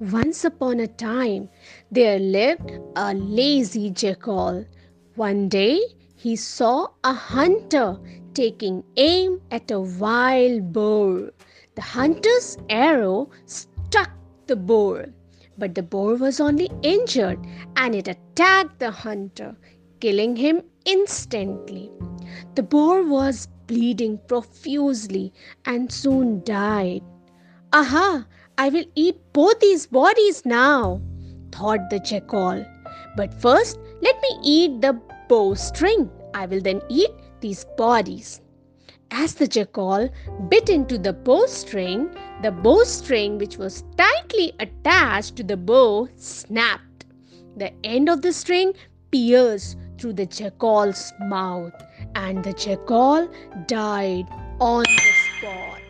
Once upon a time, there lived a lazy jackal. One day, he saw a hunter taking aim at a wild boar. The hunter's arrow struck the boar, but the boar was only injured and it attacked the hunter, killing him instantly. The boar was bleeding profusely and soon died. Aha! I will eat both these bodies now, thought the jackal. But first, let me eat the bowstring. I will then eat these bodies. As the jackal bit into the bowstring, the bowstring, which was tightly attached to the bow, snapped. The end of the string pierced through the jackal's mouth, and the jackal died on the spot.